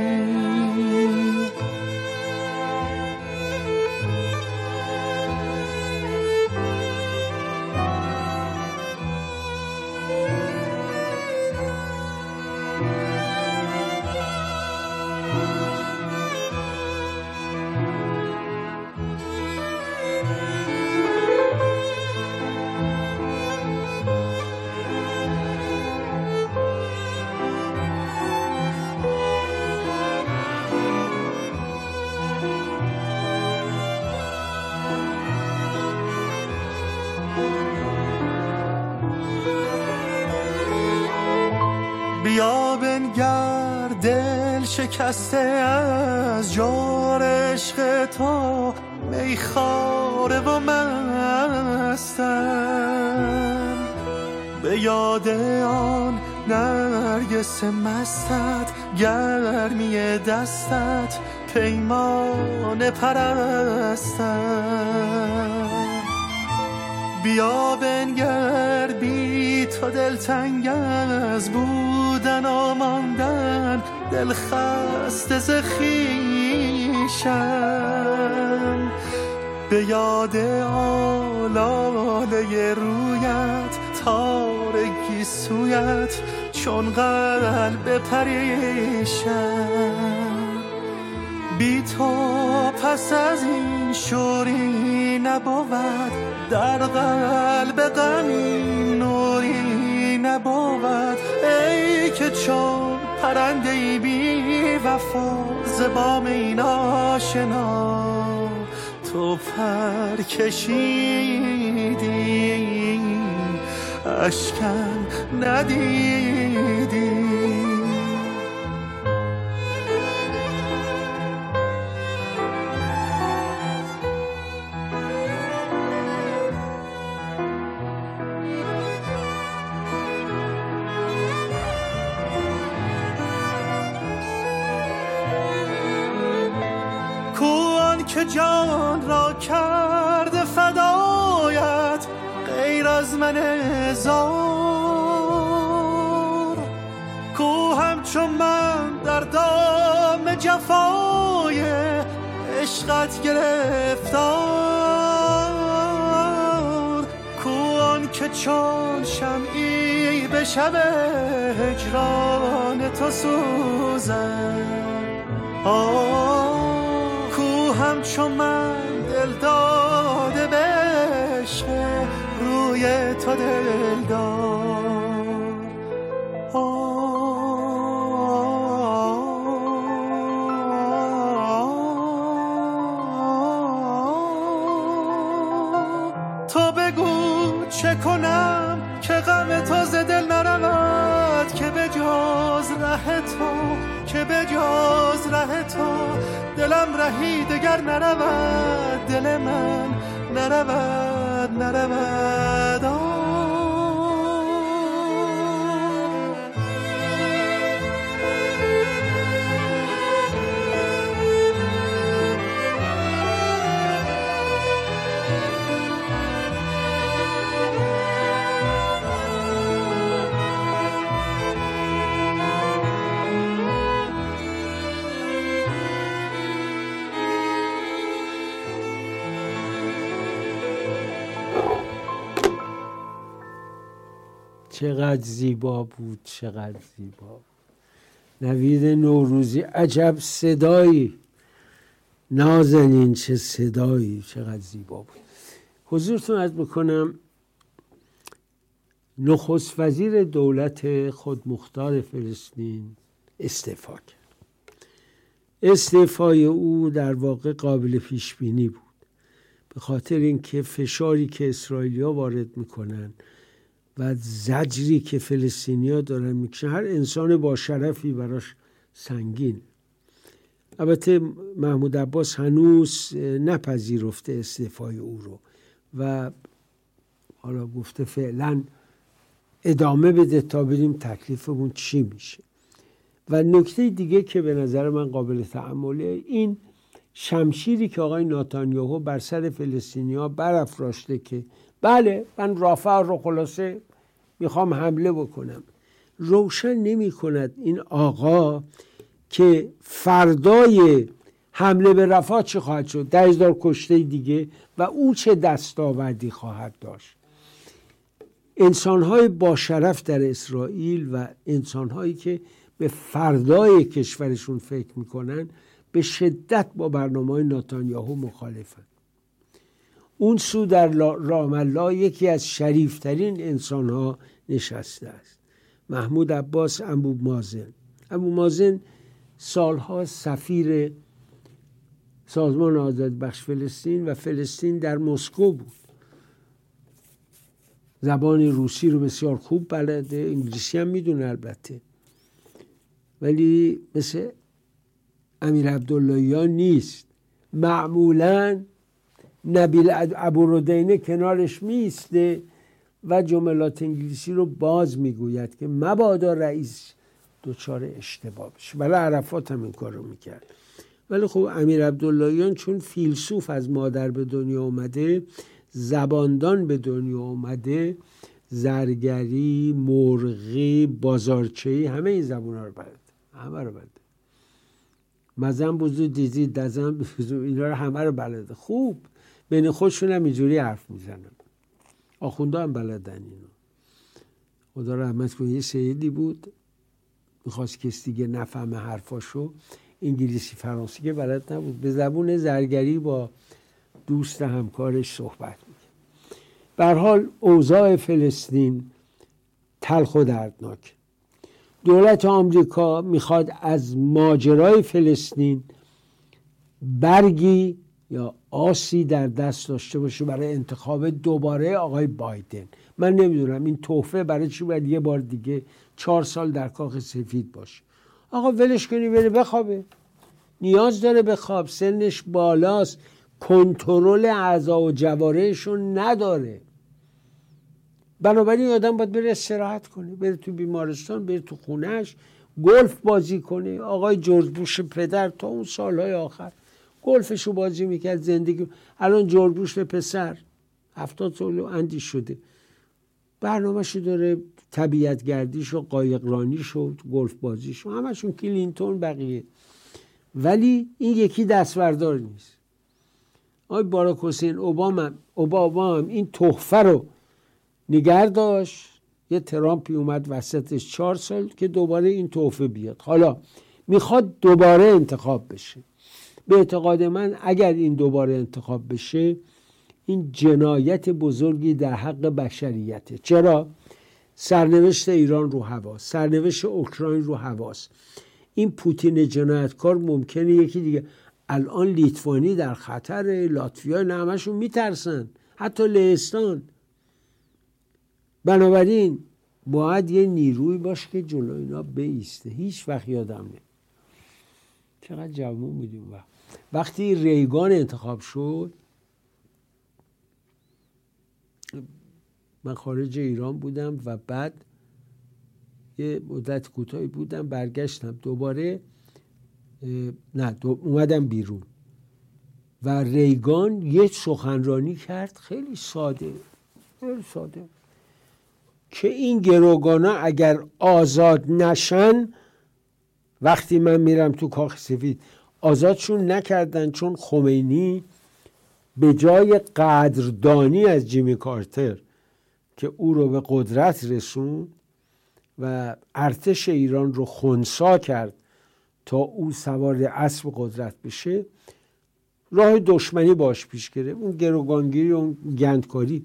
شکسته از جار عشق تو میخاره و مستم. به یاد آن نرگس مستت گرمی دستت پیمان پرستم. بیا بنگر بی تو دلتنگ از بودن و ماندن دل خسته ز خویشم. به یاد آلاله رویت تارگی سویت چون قلب پریشم. بی تو پس از این شوری نبود در قلب غمی نوری نبود. ای که چون پرنده ای بی وفا زبام این آشنا. تو پر کشیدی اشکم ندیدی. جان را کرده فدایت غیر از من هزار. کو همچون من در دام جفای عشقت گرفتار. کوان که چون شمعی به شب هجران تو سوزن کو همچون من دل داده عشق روی تو دل تو بگو چه کنم که غم تو دل نرود که به جز ره تو که به جز ره تو دلم رهی دگر نرود دل من نرود نرود. چقدر زیبا بود چقدر زیبا نوید نوروزی عجب صدایی. نازنین چه صدایی چقدر زیبا بود. حضورتون از بکنم نخست وزیر دولت خودمختار فلسطین استعفا کرد. استعفای او در واقع قابل پیش بینی بود. به خاطر اینکه فشاری که اسرائیلیا وارد می‌کنن و زجری که فلسطینیا دارن می‌کشن هر انسان با شرفی براش سنگین. البته محمود عباس هنوز نپذیرفته استعفای او رو و حالا گفته فعلا ادامه بده تا ببینیم تکلیفمون چی میشه. و نکته دیگه که به نظر من قابل تعمله این شمشیری که آقای ناتانیاهو بر سر فلسطینیا برافراشته که بله من رافع رو خلاصه می‌خوام حمله بکنم. روشن نمی کند این آقا که فردای حمله به رفاه چه خواهد شد؟ ده هزار کشته دیگه و او چه دستاوردی خواهد داشت؟ انسانهای با شرف در اسرائیل و انسانهایی که به فردای کشورشون فکر می‌کنن به شدت با برنامه های ناتانیاهو مخالفن. اون سو در رام الله یکی از شریفترین انسان ها نشسته است. محمود عباس ابو مازن. ابو مازن سالها سفیر سازمان آزاد بخش فلسطین و فلسطین در مسکو بود. زبان روسی رو بسیار خوب بلده انگلیسی هم می‌دونه البته. ولی مثل امیر عبداللهیان نیست. معمولا نبیل ابوردینه کنارش میسته و جملات انگلیسی رو باز می‌گوید که مبادا رئیس دچار اشتباه بشه. ولی عرفات هم این کار رو می‌کرد. ولی خب امیر عبداللهیان چون فیلسوف از مادر به دنیا اومده زباندان به دنیا اومده زرگری مرغی بازارچهی همه این زبون رو بلده همه رو بلده مزن بزو دیزی دزن بزو اینا رو همه رو بلده خوب. بین خودشون هم اینجوری حرف می‌زنن. آخونده هم بلدن اینو. خدا رحمت کنه یه سیدی بود. می‌خواست کسی دیگه نفهمه حرفاشو. انگلیسی فرانسی که بلد نبود. به زبون زرگری با دوست همکارش صحبت می‌کنه بر حال اوضاع فلسطین تلخ و دردناک. دولت آمریکا می‌خواد از ماجرای فلسطین برگی یا آسی در دست داشته باشه برای انتخاب دوباره آقای بایدن. من نمی‌دونم این توفه برای چی باید یه بار دیگه چهار سال در کاخ سفید باشه. آقا ولش کنی بره بخوابه. نیاز داره بخواب. سنش بالاست. کنترل اعضا و جوارهشون نداره. بنابراین آدم باید بره استراحت کنه بره تو بیمارستان بره تو خونهش گلف بازی کنه. آقای جورج بوش پدر تا اون سالهای آخر. گلفشو بازی می‌کرد زندگی الان جورج بوش پسر. هفتاد سال اندی شده. برنامهشو داره طبیعت گردیش و قایقرانیش و گلف بازیش و همشون کلینتون بقیه. ولی این یکی دست‌بردار نیست. آقای باراک حسین اوباما اوباما هم این تحفه رو نگر داشت. یه ترامپی اومد وسطش چهار سال که دوباره این تحفه بیاد. حالا می‌خواد دوباره انتخاب بشه. به اعتقاد من اگر این دوباره انتخاب بشه این جنایت بزرگی در حق بشریته. چرا؟ سرنوشت ایران رو هواست سرنوشت اوکراین رو هواست. این پوتین جنایتکار ممکنه یکی دیگه. الان لیتوانی در خطر لاتویا همشون میترسن. حتی لهستان. بنابراین باید یه نیروی باشه که جلو اینا بیسته. هیچ وقت یادم نه چقدر جوون بودیم وقت. وقتی ریگان انتخاب شد من خارج ایران بودم و بعد یه مدت کوتاهی بودم برگشتم. دوباره نه اومدم بیرون. و ریگان یه سخنرانی کرد خیلی ساده خیلی ساده. که این گروگانا اگر آزاد نشن وقتی من میرم تو کاخ سفید آزادشون نکردن چون خمینی به جای قدردانی از جیمی کارتر که او رو به قدرت رسون و ارتش ایران رو خونسا کرد تا او سوار اسب قدرت بشه راه دشمنی باش پیش گرفت. اون گروگانگیری اون گندکاری.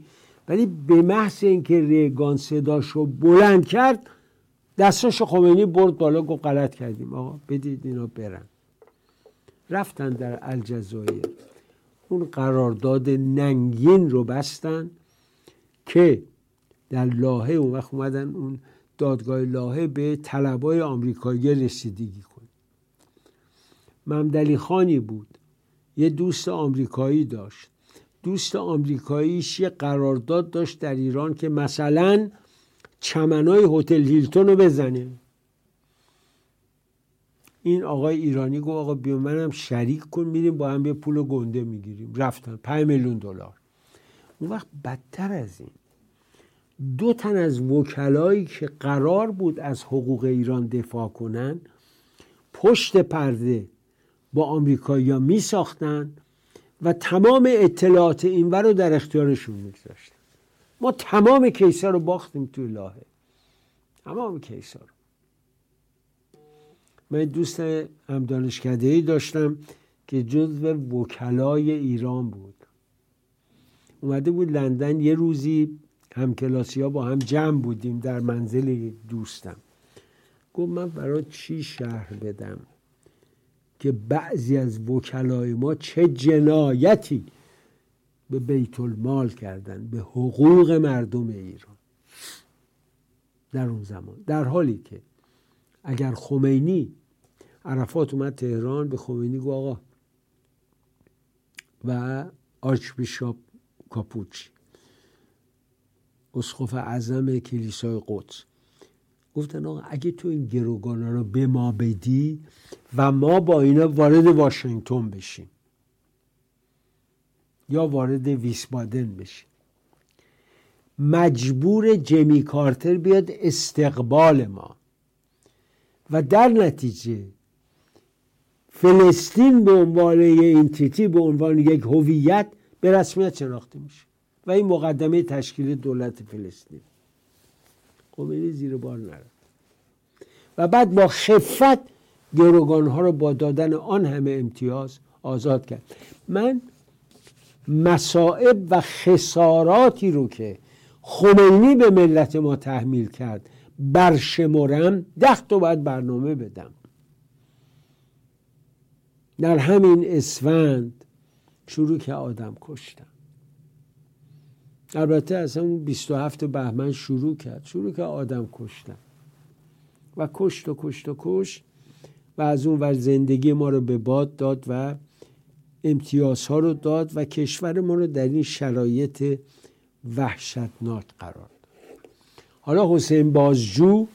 ولی به محض اینکه ریگان صداش رو بلند کرد دستاش خمینی برد بالا گفت غلط کردیم. آقا بدید اینا برن. رفتن در الجزایر. اون قرارداد ننگین رو بستن که در لاهه اون وقت اومدن اون دادگاه لاهه به طلبای آمریکایی رسیدگی کن ممدلی خانی بود. یه دوست آمریکایی داشت. دوست آمریکاییش یه قرارداد داشت در ایران که مثلا چمنای هتل هیلتون رو بزنه. این آقای ایرانی گفت آقا بیا منم شریک کن میریم با هم یه پول گنده می‌گیریم. رفتن. 5 میلیون دلار. اون وقت بدتر از این. دو تن از وکلایی که قرار بود از حقوق ایران دفاع کنن پشت پرده با آمریکایی‌ها می ساختن و تمام اطلاعات اینور رو در اختیارشون میگذاشتن. ما تمام کیسه رو باختیم توی لاهه. تمام کیسه رو. من دوست هم دانشکده ای داشتم که جزو وکلای ایران بود. اومده بود لندن یه روزی همکلاسی ها با هم جمع بودیم در منزل دوستم. گفت من برای چی شهر بدم که بعضی از وکلای ما چه جنایتی به بیت المال کردن به حقوق مردم ایران. در اون زمان در حالی که اگر خمینی عرفات اومد تهران به خمینی گفت آقا و آرچ بیشاپ کاپوچ. اسقف اعظم کلیسای قدس. گفتن آقا اگه تو این گروگانا رو به ما بدی و ما با اینا وارد واشنگتن بشیم یا وارد ویسبادن بشیم. مجبور جمی کارتر بیاد استقبال ما. و در نتیجه فلسطین به عنوان انتیتی به عنوان یک هویت به رسمیت شناخته میشه و این مقدمه تشکیل دولت فلسطین. خمینی زیر بار نرفت. و بعد با خفت گروگان ها رو با دادن آن همه امتیاز آزاد کرد. من مسائب و خساراتی رو که خمینی به ملت ما تحمیل کرد برشمرم ده تا باید برنامه بدم. در همین اسفند شروع که آدم کشتم البته از همون 27 بهمن شروع کرد شروع که آدم کشتم و کشت و کشت و کشت و از اون ور زندگی ما رو به باد داد و امتیازها رو داد و کشور ما رو در این شرایط وحشتناک قرار داد. حالا حسین بازجو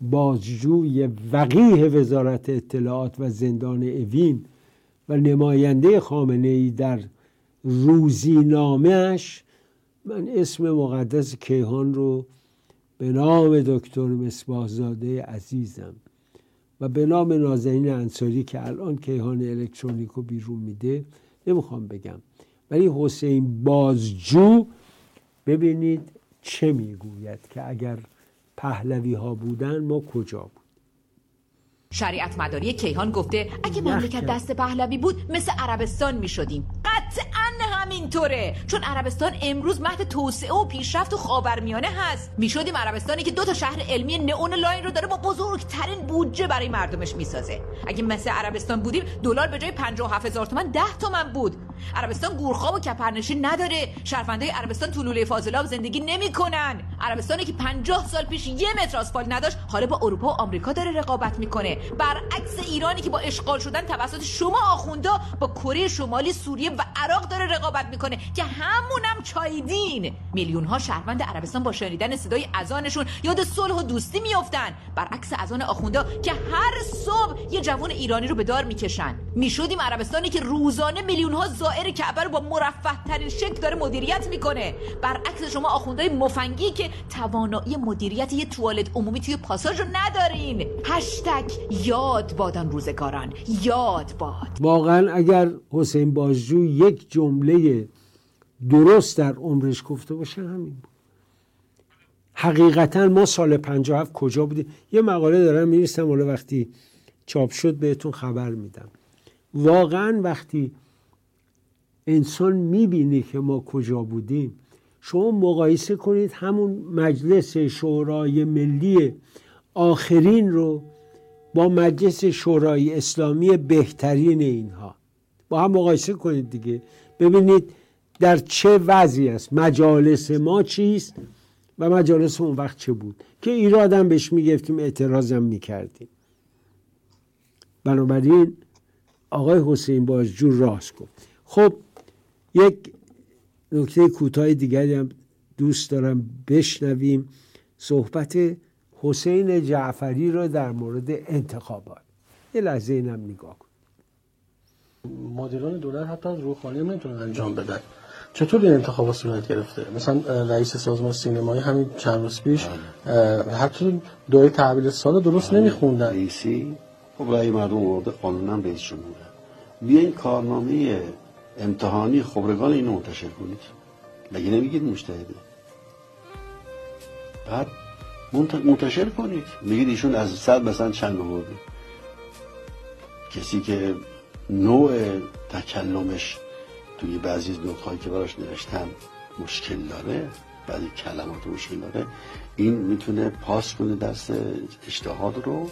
بازجوی وقیه وزارت اطلاعات و زندان اوین و نماینده خامنه ای در روزینامهش من اسم مقدس کیهان رو به نام دکتر مصباحزاده عزیزم و به نام نازنین انصاری که الان کیهان الکترونیک رو بیرون میده نمی‌خوام بگم. ولی حسین بازجو ببینید چه می‌گوید که اگر پهلوی ها بودن ما کجا بود؟ شریعت مداری کیهان گفته اگه مملکت دست پهلوی بود مثل عربستان می شدیم قطعا همینطوره چون عربستان امروز مهد توسعه و پیشرفت و خاورمیانه هست. می شدیم عربستانی که دو تا شهر علمی نئوم لاین رو داره با بزرگترین بودجه برای مردمش می‌سازه. اگه مثل عربستان بودیم دلار به جای 57 هزار تومن 10 تومن بود. عربستان گورخواب و کپرنشین نداره. شهروند عربستان تو لوله فاضلاب زندگی نمی‌کنن. عربستانی که 50 سال پیش یه متر آسفالت نداشت حالا با اروپا و آمریکا داره رقابت می‌کنه. برعکس ایرانی که با اشغال شدن توسط شما آخوندا با کره شمالی سوریه و عراق داره رقابت می‌کنه که همونم چایدین. میلیون ها شهروند عربستان با شنیدن صدای اذانشون یاد صلح و دوستی میافتن. برعکس اذان آخوندا که هر صبح یه جوان ایرانی رو به دار می‌کشن. می‌شدیم عربستانی که روزانه میلیون ها زائر کعبه رو با مرفه ترین شکل داره مدیریت می‌کنه. برعکس شما آخوندهای مفنگی که توانایی مدیریت یه توالت عمومی توی پاساژ رو ندارین. هشتگ یاد بادان روزگاران. یاد باد. واقعا اگر حسین بازجو یک جمله درست در عمرش گفته باشه همین بود. حقیقتا ما سال 57 کجا بودیم؟ یه مقاله دارم میریستم حالا وقتی چاپ شد بهتون خبر میدم. واقعا وقتی انسان می‌بینه که ما کجا بودیم شما مقایسه کنید همون مجلس شورای ملی آخرین رو با مجلس شورای اسلامی بهترین اینها. با هم مقایسه کنید دیگه. ببینید در چه وضعی است؟ مجالس ما چیست؟ و مجالس اون وقت چه بود؟ که ایرادم بهش می‌گفتیم اعتراضم می‌کردیم. بنابراین آقای حسین بازجو راست گفت. خب یک نکته کوتاه دیگری هم دوست دارم بشنویم. صحبت حسین جعفری را در مورد انتخابات. یه لحظه اینم نگاه کن. مدیران دولت حتی از روحانی هم نمی‌تونن انجام بدن. چطور این انتخابات صورت گرفته؟ مثلا رئیس سازمان سینمایی همین چند روز پیش حتی دوی تحویل سال درست نمیخوندن. رئیسی خب رأی مردم ورده قانونا رئیس جمهوره. بیاین کارنامه امتحانی خبرگان اینو منتشر کنید. مگه نمیگید مجتهده؟ بعد منتشر کنید. میگید ایشون از صد مثلا چند آورده. کسی که نوع تکلمش توی بعضی از نوتهایی که براش نوشتن مشکل داره بعضی کلمات مشکل داره این می‌تونه پاس کنه دست اجتهاد رو.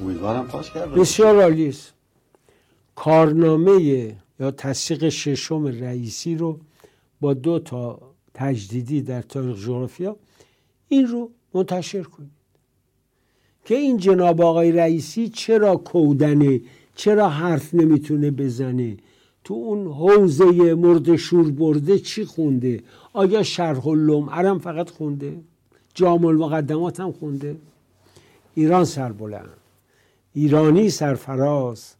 امیدوارم پاس کرده بسیار عالی است. کارنامه یا تصدیق ششم رئیسی رو با دو تا تجدیدی در تاریخ جغرافیا این رو منتشر کنید. که این جناب آقای رئیسی چرا کودنه چرا حرف نمی‌تونه بزنه؟ تو اون حوزه مرد شور برده چی خونده؟ آیا شرح اللمعرم فقط خونده؟ جام المقدمات هم خونده؟ ایران سربلند. ایرانی سرفراز.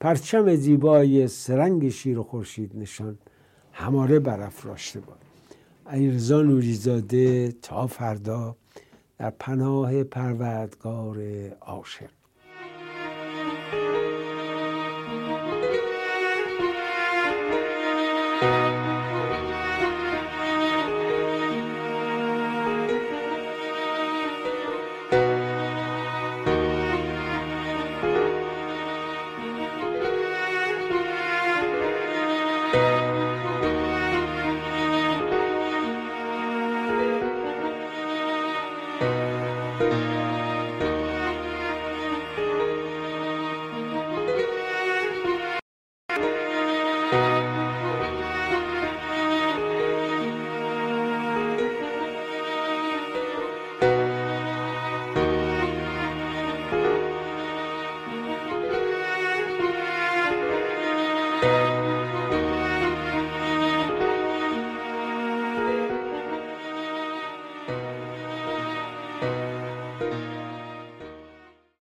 پرچم زیبای سرنگ شیر و خورشید نشان. هماره برافراشته باد علیرضا نوریزاده تا فردا در پناه پروردگار عاشق.